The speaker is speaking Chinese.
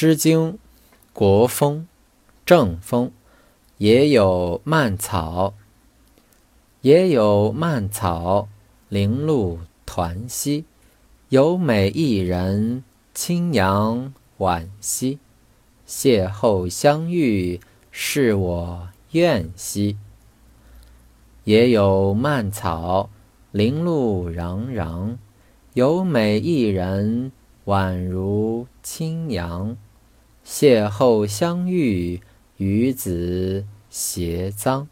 诗经·国风·正风，也有蔓草，也有蔓草，零露团兮，有美一人，清扬婉兮。邂逅相遇，是我愿兮。也有蔓草，零露攘攘，有美一人。宛如清扬，邂逅相遇，与子偕臧。